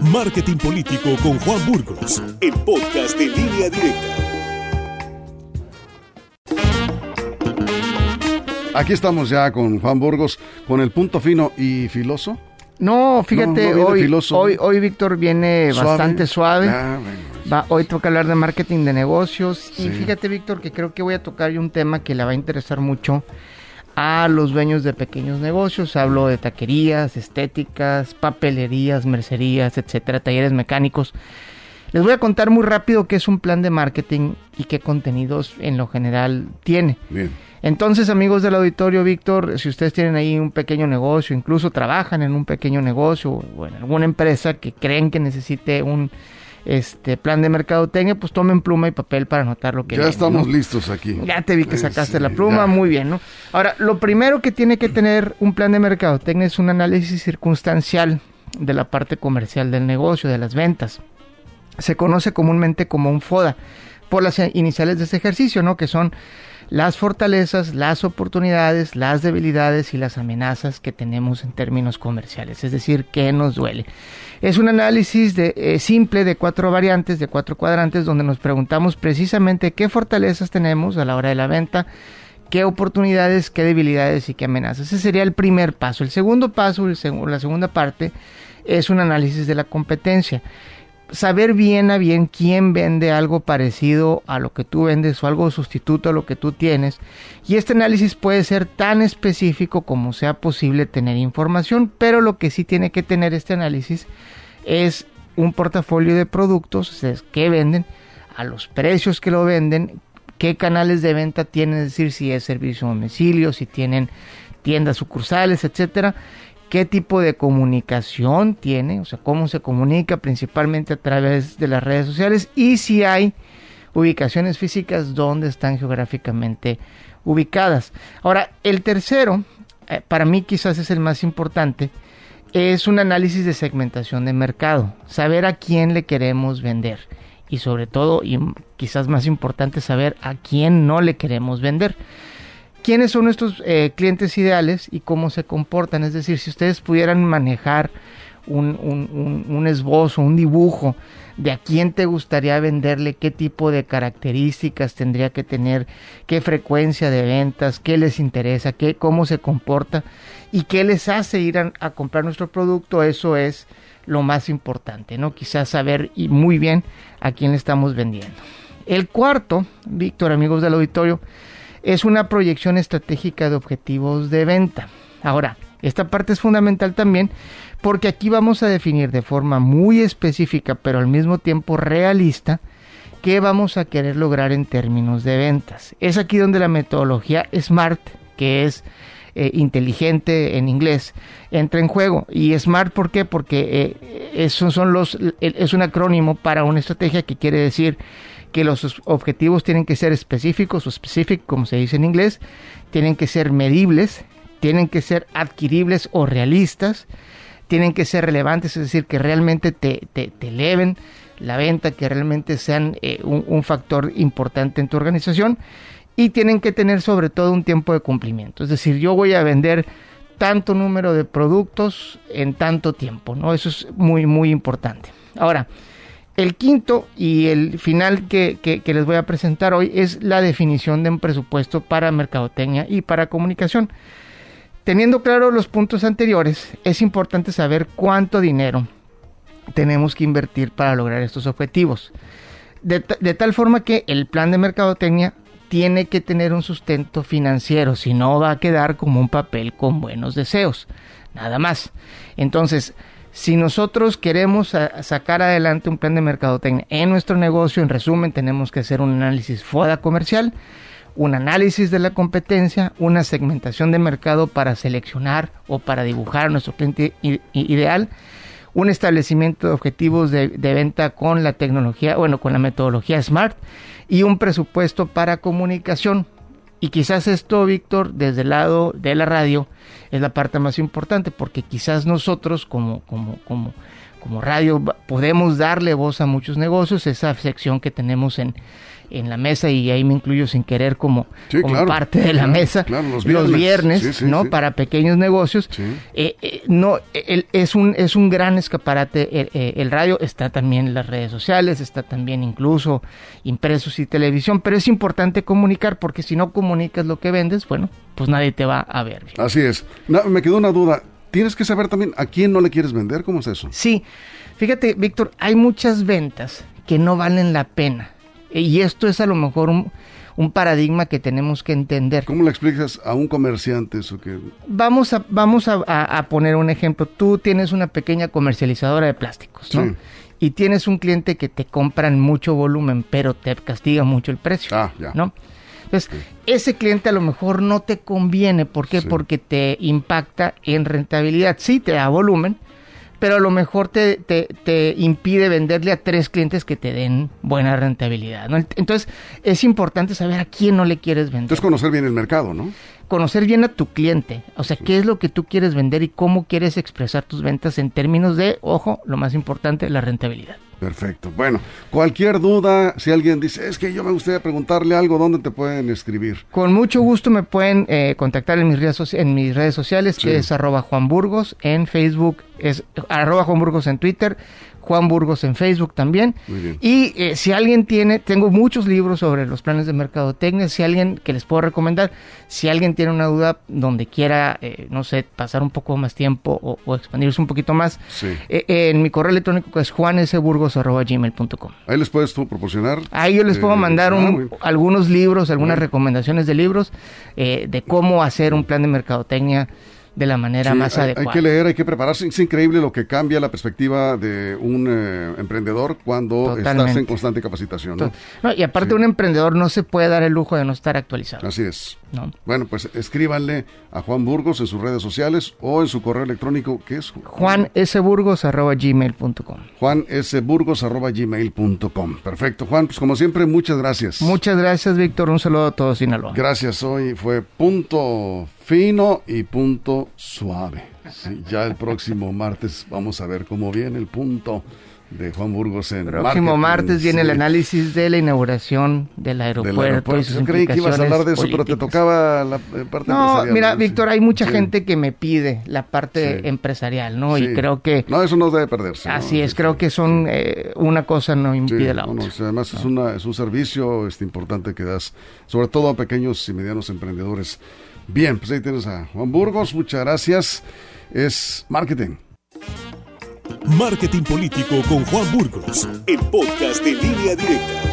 Marketing Político con Juan Burgos, el podcast de línea directa. Aquí estamos ya con Juan Burgos, con el punto fino y filoso. No, fíjate, No, no viene hoy, filoso. hoy, hoy Víctor viene Suave. bastante suave. Ah, bueno. Va, hoy toca hablar de marketing de negocios. Sí. Y fíjate, Víctor, que creo que voy a tocar un tema que le va a interesar mucho a los dueños de pequeños negocios. Hablo de taquerías, estéticas, papelerías, mercerías, etcétera, talleres mecánicos. Les voy a contar muy rápido qué es un plan de marketing y qué contenidos en lo general tiene. Bien. Entonces, amigos del auditorio, Víctor, si ustedes tienen ahí un pequeño negocio, incluso trabajan en un pequeño negocio o en alguna empresa que creen que necesite un este plan de mercadotecnia, pues tomen pluma y papel para anotar lo que Ya estamos ¿no? listos aquí. Ya te vi que Eh, sacaste sí, la pluma, ya. muy bien, ¿no? Ahora, lo primero que tiene que tener un plan de mercadotecnia es un análisis circunstancial de la parte comercial del negocio, de las ventas. Se conoce comúnmente como un FODA por las iniciales de este ejercicio, ¿no? Que son las fortalezas, las oportunidades, las debilidades y las amenazas que tenemos en términos comerciales, es decir, qué nos duele. Es un análisis de, eh, simple de cuatro variantes, de cuatro cuadrantes, donde nos preguntamos precisamente qué fortalezas tenemos a la hora de la venta, qué oportunidades, qué debilidades y qué amenazas. Ese sería el primer paso. El segundo paso, la segunda parte, es un análisis de la competencia saber bien a bien quién vende algo parecido a lo que tú vendes o algo sustituto a lo que tú tienes. Y este análisis puede ser tan específico como sea posible tener información, pero lo que sí tiene que tener este análisis es un portafolio de productos, o sea, qué venden, a los precios que lo venden, qué canales de venta tienen, es decir, si es servicio a domicilio, si tienen tiendas sucursales, etcétera qué tipo de comunicación tiene, o sea, cómo se comunica principalmente a través de las redes sociales y si hay ubicaciones físicas donde están geográficamente ubicadas. Ahora, el tercero, eh, para mí quizás es el más importante, es un análisis de segmentación de mercado, saber a quién le queremos vender y sobre todo, y quizás más importante, saber a quién no le queremos vender quiénes son nuestros eh, clientes ideales y cómo se comportan. Es decir, si ustedes pudieran manejar un, esbozo, un dibujo de a quién te gustaría venderle, qué tipo de características tendría que tener, qué frecuencia de ventas, qué les interesa, qué, cómo se comporta y qué les hace ir a, a comprar nuestro producto, eso es lo más importante, ¿no? Quizás saber y muy bien a quién le estamos vendiendo. El cuarto, Víctor, amigos del auditorio, es una proyección estratégica de objetivos de venta. Ahora, esta parte es fundamental también porque aquí vamos a definir de forma muy específica, pero al mismo tiempo realista, qué vamos a querer lograr en términos de ventas. Es aquí donde la metodología SMART, que es eh, inteligente en inglés, entra en juego. Y SMART, ¿por qué? Porque eh, son los, es un acrónimo para una estrategia que quiere decir que los objetivos tienen que ser específicos o specific, como se dice en inglés, tienen que ser medibles, tienen que ser adquiribles o realistas, tienen que ser relevantes, es decir, que realmente te, te, te eleven la venta, que realmente sean eh, un, un, factor importante en tu organización y tienen que tener sobre todo un tiempo de cumplimiento. Es decir, yo voy a vender tanto número de productos en tanto tiempo, ¿no? Eso es muy, muy importante. Ahora, el quinto y el final que, les voy a presentar hoy es la definición de un presupuesto para mercadotecnia y para comunicación. Teniendo claro los puntos anteriores, es importante saber cuánto dinero tenemos que invertir para lograr estos objetivos. De, de tal forma que el plan de mercadotecnia tiene que tener un sustento financiero, si no va a quedar como un papel con buenos deseos, nada más. Entonces, si nosotros queremos sacar adelante un plan de mercadotecnia en nuestro negocio, en resumen, tenemos que hacer un análisis FODA comercial, un análisis de la competencia, una segmentación de mercado para seleccionar o para dibujar a nuestro cliente ideal, un establecimiento de objetivos de, de, venta con la tecnología, bueno, con la metodología SMART y un presupuesto para comunicación. Y quizás esto, Víctor, desde el lado de la radio, es la parte más importante, porque quizás nosotros como, como, como, como radio podemos darle voz a muchos negocios, esa sección que tenemos en, en la mesa y ahí me incluyo sin querer como, como parte de la mesa los viernes, no para pequeños negocios. Eh, eh, no es un es un gran escaparate eh, el, radio. Está también en las redes sociales está también incluso impresos y televisión pero es importante comunicar porque si no comunicas lo que vendes bueno pues nadie te va a ver así es. Me quedó una duda. Tienes que saber también a quién no le quieres vender cómo es eso sí. Fíjate Víctor hay muchas ventas que no valen la pena y esto es a lo mejor un, paradigma que tenemos que entender. ¿Cómo le explicas a un comerciante eso que...? Vamos a, vamos a, poner un ejemplo. Tú tienes una pequeña comercializadora de plásticos, ¿no? Y tienes un cliente que te compran mucho volumen, pero te castiga mucho el precio, ah, ya. ¿no? Entonces, ese cliente a lo mejor no te conviene. ¿Por qué? Porque te impacta en rentabilidad. Sí, te da volumen, pero a lo mejor te, te, impide venderle a tres clientes que te den buena rentabilidad. ¿no? Entonces es importante saber a quién no le quieres vender. Entonces conocer bien el mercado, ¿no? Conocer bien a tu cliente, o sea, qué es lo que tú quieres vender y cómo quieres expresar tus ventas en términos de, ojo, lo más importante, la rentabilidad. Perfecto. Bueno, cualquier duda, si alguien dice, es que yo me gustaría preguntarle algo, ¿dónde te pueden escribir? Con mucho gusto me pueden eh, contactar en mis redes, en mis redes sociales, que es arroba Juan Burgos, en Facebook es arroba Juan Burgos en Twitter, Juan Burgos en Facebook también. Y eh, si alguien tiene, tengo muchos libros sobre los planes de mercadotecnia, si alguien que les puedo recomendar, si alguien tiene una duda donde quiera, eh, no sé, pasar un poco más tiempo o, expandirse un poquito más, eh, en mi correo electrónico que es juanesburgos.gmail.com. Ahí les puedes tú proporcionar. Ahí yo les puedo mandar ah, algunos libros, algunas recomendaciones de libros de cómo hacer un plan de mercadotecnia de la manera más adecuada. Hay que leer, hay que prepararse. Es increíble lo que cambia la perspectiva de un eh, emprendedor cuando estás en constante capacitación. ¿no? y aparte un emprendedor no se puede dar el lujo de no estar actualizado. Así es. Bueno, pues escríbanle a Juan Burgos en sus redes sociales o en su correo electrónico que es juansburgos.gmail.com juansburgos.gmail.com Perfecto, Juan, pues como siempre, muchas gracias. Muchas gracias, Víctor. Un saludo a todos, Sinaloa. Gracias, hoy fue punto fino y punto suave. ya el próximo martes vamos a ver cómo viene el punto de Juan Burgos en próximo martes viene el análisis de la inauguración del aeropuerto. Yo creí que ibas a hablar de eso, pero te tocaba la eh, parte no, Mira, Víctor, hay mucha gente que me pide la parte empresarial, ¿no? Y creo que... No, eso no debe perderse. Así es, creo que son... Eh, una cosa no impide la otra. además es, una, es un servicio este, importante que das, sobre todo a pequeños y medianos emprendedores. Bien, pues ahí tienes a Juan Burgos, muchas gracias. Es marketing. Marketing Político con Juan Burgos, el podcast de línea directa.